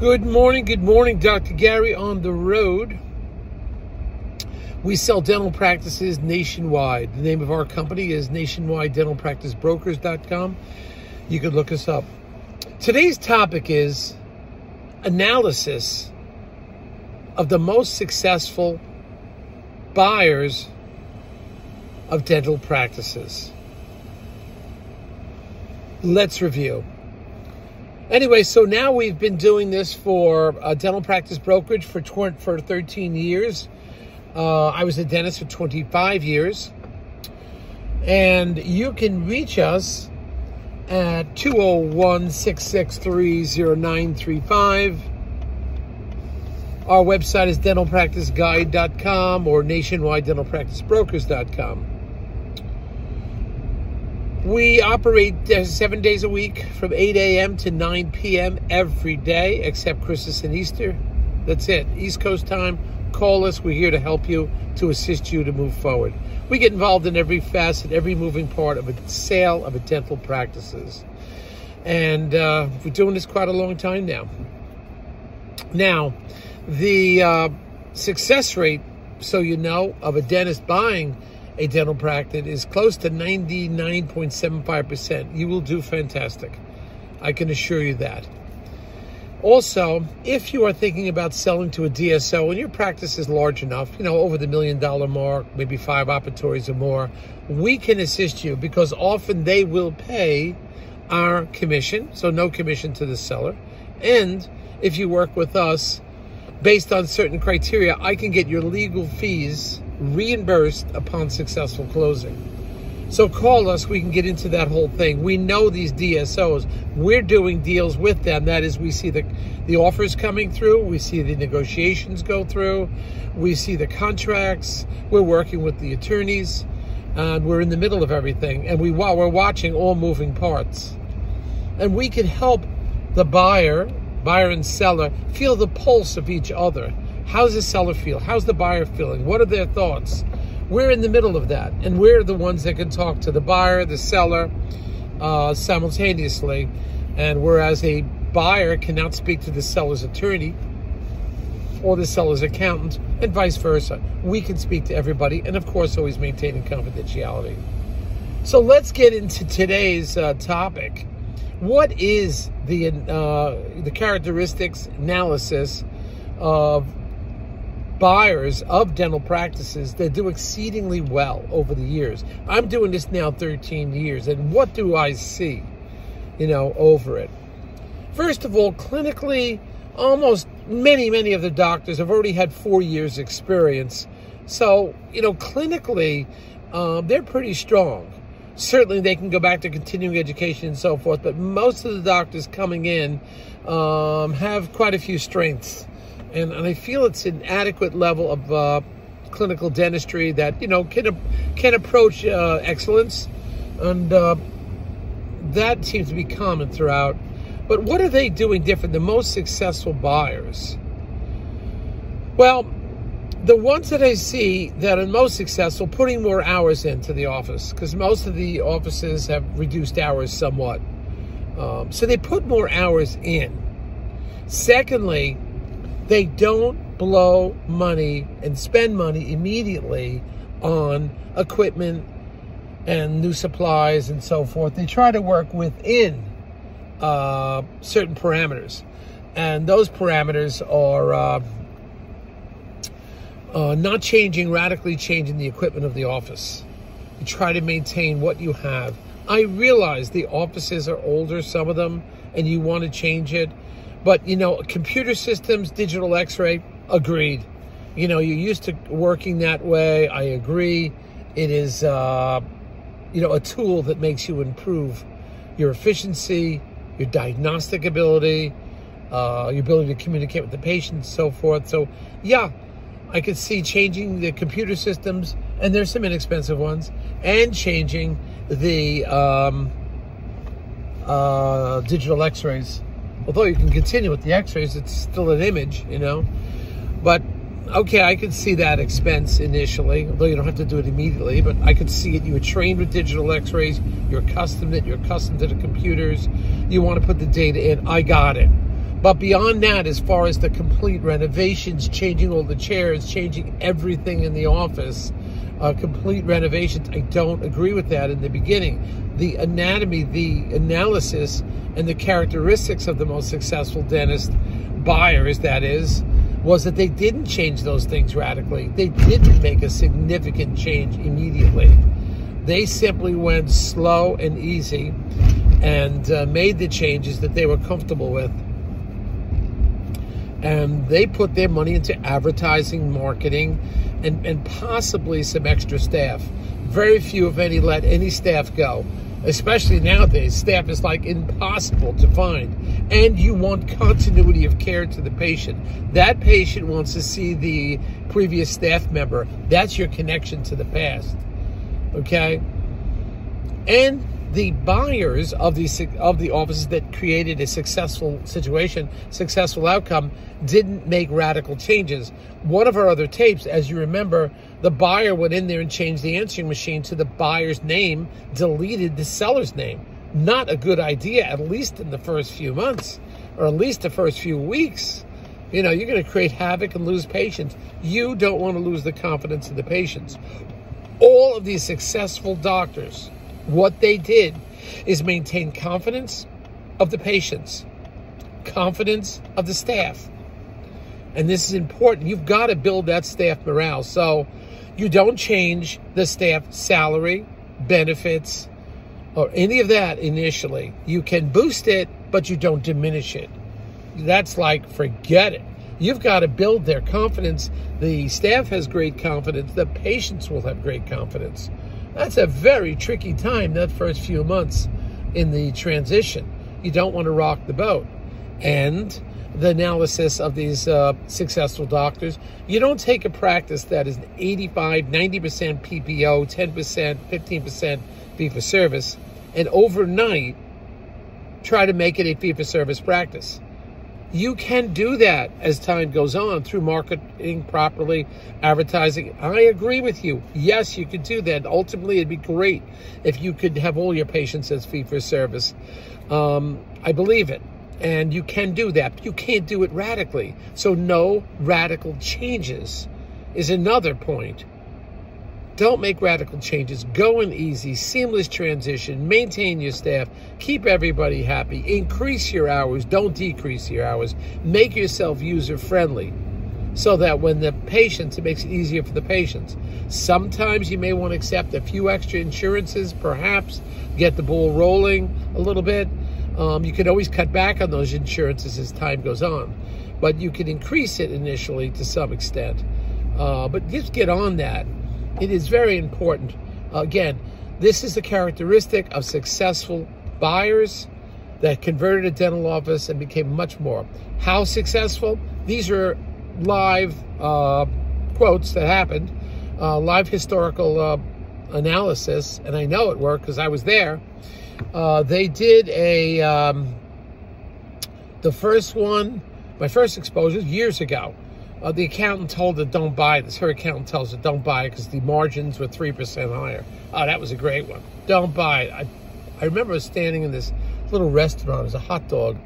Good morning, good morning, Dr. Gary on the road. We sell dental practices nationwide. The name of our company is Nationwide Dental Practice Brokers.com. You could look us up. Today's topic is analysis of the most successful buyers of dental practices. Let's review. Anyway, so now we've been doing this for a dental practice brokerage for for 13 years. Uh, I was a dentist for 25 years. And you can reach us at 201 663 0935. Our website is dentalpracticeguide.com or nationwidedentalpracticebrokers.com. We operate uh, seven days a week from 8 a.m. to 9 p.m. every day except Christmas and Easter. That's it. East Coast time. Call us. We're here to help you, to assist you to move forward. We get involved in every facet, every moving part of a sale of a dental practices. And uh, we're doing this quite a long time now. Now, the uh, success rate, so you know, of a dentist buying a dental practice is close to 99.75%. You will do fantastic. I can assure you that. Also, if you are thinking about selling to a DSO and your practice is large enough, you know, over the million dollar mark, maybe five operatories or more, we can assist you because often they will pay our commission, so no commission to the seller. And if you work with us based on certain criteria, I can get your legal fees reimbursed upon successful closing. So call us, we can get into that whole thing. We know these DSOs. We're doing deals with them. That is, we see the, the offers coming through, we see the negotiations go through, we see the contracts, we're working with the attorneys, and we're in the middle of everything. And we, while we're watching all moving parts. And we can help the buyer, buyer and seller, feel the pulse of each other. How's the seller feel? How's the buyer feeling? What are their thoughts? We're in the middle of that, and we're the ones that can talk to the buyer, the seller, uh, simultaneously. And whereas a buyer cannot speak to the seller's attorney or the seller's accountant, and vice versa, we can speak to everybody, and of course, always maintaining confidentiality. So let's get into today's uh, topic. What is the uh, the characteristics analysis of buyers of dental practices that do exceedingly well over the years. I'm doing this now 13 years, and what do I see, you know, over it? First of all, clinically, almost many, many of the doctors have already had four years experience. So, you know, clinically, um, they're pretty strong. Certainly, they can go back to continuing education and so forth, but most of the doctors coming in um, have quite a few strengths and, and I feel it's an adequate level of uh, clinical dentistry that you know can can approach uh, excellence, and uh, that seems to be common throughout. But what are they doing different? The most successful buyers. Well, the ones that I see that are most successful, putting more hours into the office because most of the offices have reduced hours somewhat. Um, so they put more hours in. Secondly, they don't blow money and spend money immediately on equipment and new supplies and so forth. They try to work within uh, certain parameters. And those parameters are uh, uh, not changing, radically changing the equipment of the office. You try to maintain what you have. I realize the offices are older, some of them, and you want to change it. But, you know, computer systems, digital x ray, agreed. You know, you're used to working that way. I agree. It is, uh, you know, a tool that makes you improve your efficiency, your diagnostic ability, uh, your ability to communicate with the patient, so forth. So, yeah, I could see changing the computer systems, and there's some inexpensive ones, and changing the um, uh, digital x rays although you can continue with the x-rays it's still an image you know? But okay i could see that expense initially although you don't have to do it immediately but i could see it. You were trained with digital x-rays you're accustomed to it you're accustomed to the computers you want to put the data in i got it. But beyond that, as far as the complete renovations, changing all the chairs, changing everything in the office, uh, complete renovations, I don't agree with that in the beginning. The anatomy, the analysis, and the characteristics of the most successful dentist buyers, that is, was that they didn't change those things radically. They didn't make a significant change immediately. They simply went slow and easy and uh, made the changes that they were comfortable with and they put their money into advertising, marketing, and, and possibly some extra staff. Very few, if any, let any staff go. Especially nowadays, staff is like impossible to find. And you want continuity of care to the patient. That patient wants to see the previous staff member. That's your connection to the past. Okay? And the buyers of the of the offices that created a successful situation, successful outcome, didn't make radical changes. One of our other tapes, as you remember, the buyer went in there and changed the answering machine to the buyer's name, deleted the seller's name. Not a good idea, at least in the first few months, or at least the first few weeks. You know, you're going to create havoc and lose patients. You don't want to lose the confidence of the patients. All of these successful doctors what they did is maintain confidence of the patients, confidence of the staff. And this is important. You've got to build that staff morale. So you don't change the staff salary, benefits, or any of that initially. You can boost it, but you don't diminish it. That's like, forget it. You've got to build their confidence. The staff has great confidence. The patients will have great confidence. That's a very tricky time, that first few months in the transition. You don't want to rock the boat. And the analysis of these uh, successful doctors, you don't take a practice that is 85, 90% PPO, 10%, 15% fee for service, and overnight try to make it a fee for service practice. You can do that as time goes on through marketing properly, advertising. I agree with you. Yes, you could do that. Ultimately, it'd be great if you could have all your patients as fee for service. Um, I believe it. And you can do that. You can't do it radically. So, no radical changes is another point. Don't make radical changes. Go in easy, seamless transition. Maintain your staff. Keep everybody happy. Increase your hours. Don't decrease your hours. Make yourself user friendly so that when the patients, it makes it easier for the patients. Sometimes you may want to accept a few extra insurances, perhaps get the ball rolling a little bit. Um, you can always cut back on those insurances as time goes on, but you can increase it initially to some extent. Uh, but just get on that it is very important. Again, this is the characteristic of successful buyers that converted a dental office and became much more. How successful? These are live uh, quotes that happened, uh, live historical uh, analysis, and I know it worked because I was there. Uh, they did a, um, the first one, my first exposure years ago, uh, the accountant told her, don't buy this. Her accountant tells her, don't buy it because the margins were 3% higher. Oh, that was a great one. Don't buy it. I, I remember standing in this little restaurant. It was a hot dog,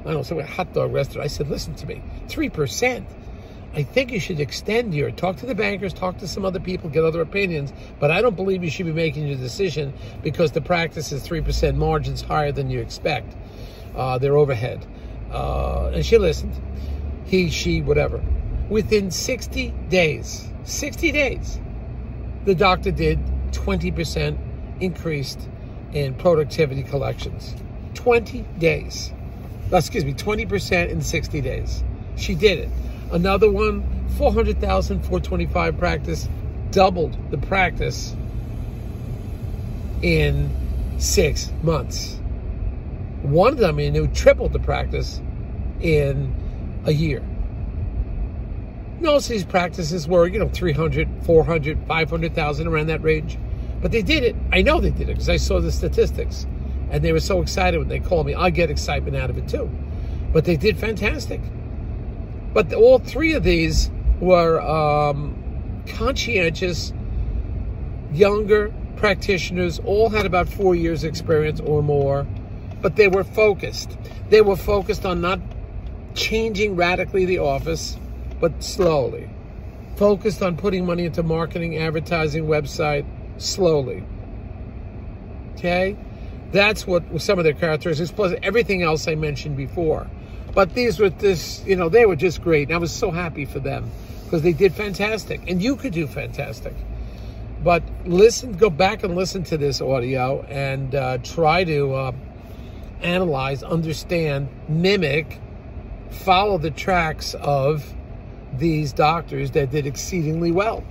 I don't know, some hot dog restaurant. I said, listen to me, 3%. I think you should extend your, talk to the bankers, talk to some other people, get other opinions, but I don't believe you should be making your decision because the practice is 3% margins higher than you expect, uh, their overhead. Uh, and she listened. He, she, whatever. Within 60 days, 60 days, the doctor did 20% increased in productivity collections. 20 days. Excuse me, 20% in 60 days. She did it. Another one, 400,000, 425 practice, doubled the practice in six months. One of them, you knew, tripled the practice in a year. Most of these practices were, you know, 300, 400, 500,000 around that range. But they did it. I know they did it because I saw the statistics. And they were so excited when they called me. I get excitement out of it too. But they did fantastic. But the, all three of these were um, conscientious, younger practitioners, all had about four years experience or more. But they were focused. They were focused on not changing radically the office, but slowly. Focused on putting money into marketing, advertising, website, slowly. Okay? That's what some of their characteristics, plus everything else I mentioned before. But these were this, you know, they were just great. And I was so happy for them because they did fantastic. And you could do fantastic. But listen, go back and listen to this audio and uh, try to uh, analyze, understand, mimic, follow the tracks of these doctors that did exceedingly well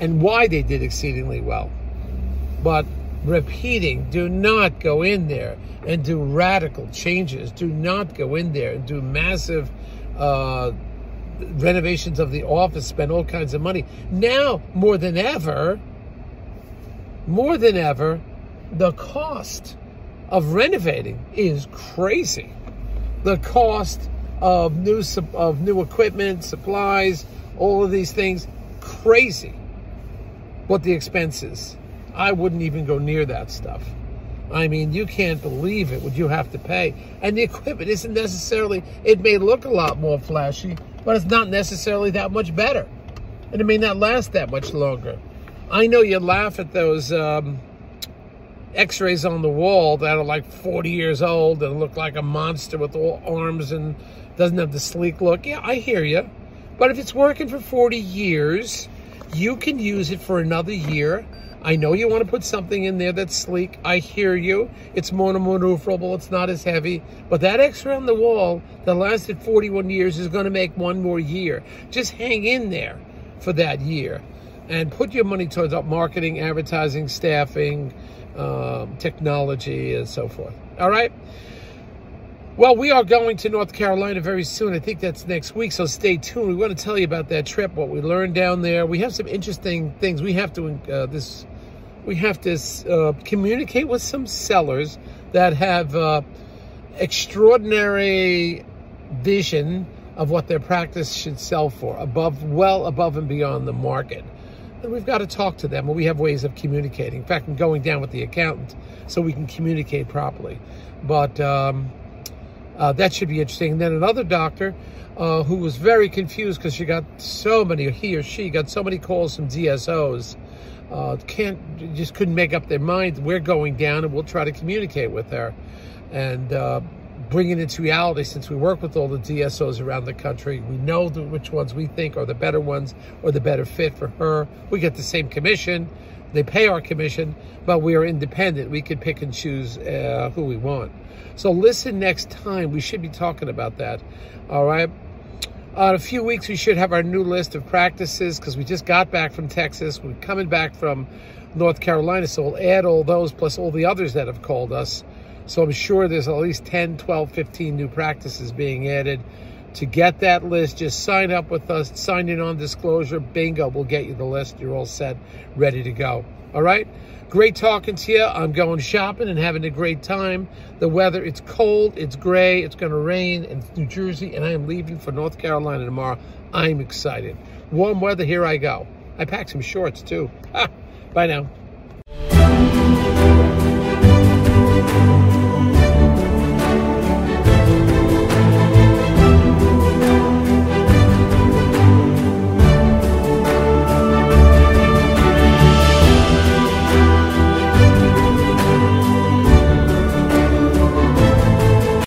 and why they did exceedingly well. But repeating, do not go in there and do radical changes. Do not go in there and do massive uh, renovations of the office, spend all kinds of money. Now, more than ever, more than ever, the cost of renovating is crazy. The cost of new of new equipment, supplies, all of these things, crazy. What the expenses. I wouldn't even go near that stuff. I mean, you can't believe it, what you have to pay. And the equipment isn't necessarily, it may look a lot more flashy, but it's not necessarily that much better. And it may not last that much longer. I know you laugh at those um, x-rays on the wall that are like 40 years old and look like a monster with all arms and doesn't have the sleek look. Yeah, I hear you. But if it's working for 40 years, you can use it for another year I know you want to put something in there that's sleek. I hear you. It's more maneuverable. It's not as heavy. But that X-ray on the wall that lasted 41 years is going to make one more year. Just hang in there for that year and put your money towards marketing, advertising, staffing, um, technology, and so forth. All right? Well, we are going to North Carolina very soon. I think that's next week, so stay tuned. We want to tell you about that trip, what we learned down there. We have some interesting things. We have to, uh, this we have to uh, communicate with some sellers that have uh, extraordinary vision of what their practice should sell for, above, well above and beyond the market. And we've got to talk to them, we have ways of communicating. In fact, I'm going down with the accountant so we can communicate properly. But um, uh, that should be interesting. And then another doctor uh, who was very confused because she got so many, he or she got so many calls from DSOs uh, can't just couldn't make up their mind. We're going down, and we'll try to communicate with her and uh, bring it into reality. Since we work with all the DSOs around the country, we know the, which ones we think are the better ones or the better fit for her. We get the same commission. They pay our commission, but we are independent. We can pick and choose uh, who we want. So listen next time. We should be talking about that. All right. Uh, in a few weeks, we should have our new list of practices because we just got back from Texas. We're coming back from North Carolina, so we'll add all those plus all the others that have called us. So I'm sure there's at least 10, 12, 15 new practices being added. To get that list, just sign up with us, sign in on disclosure, bingo, we'll get you the list. You're all set, ready to go. All right? Great talking to you. I'm going shopping and having a great time. The weather, it's cold, it's gray, it's going to rain in New Jersey, and I am leaving for North Carolina tomorrow. I'm excited. Warm weather, here I go. I packed some shorts too. Bye now.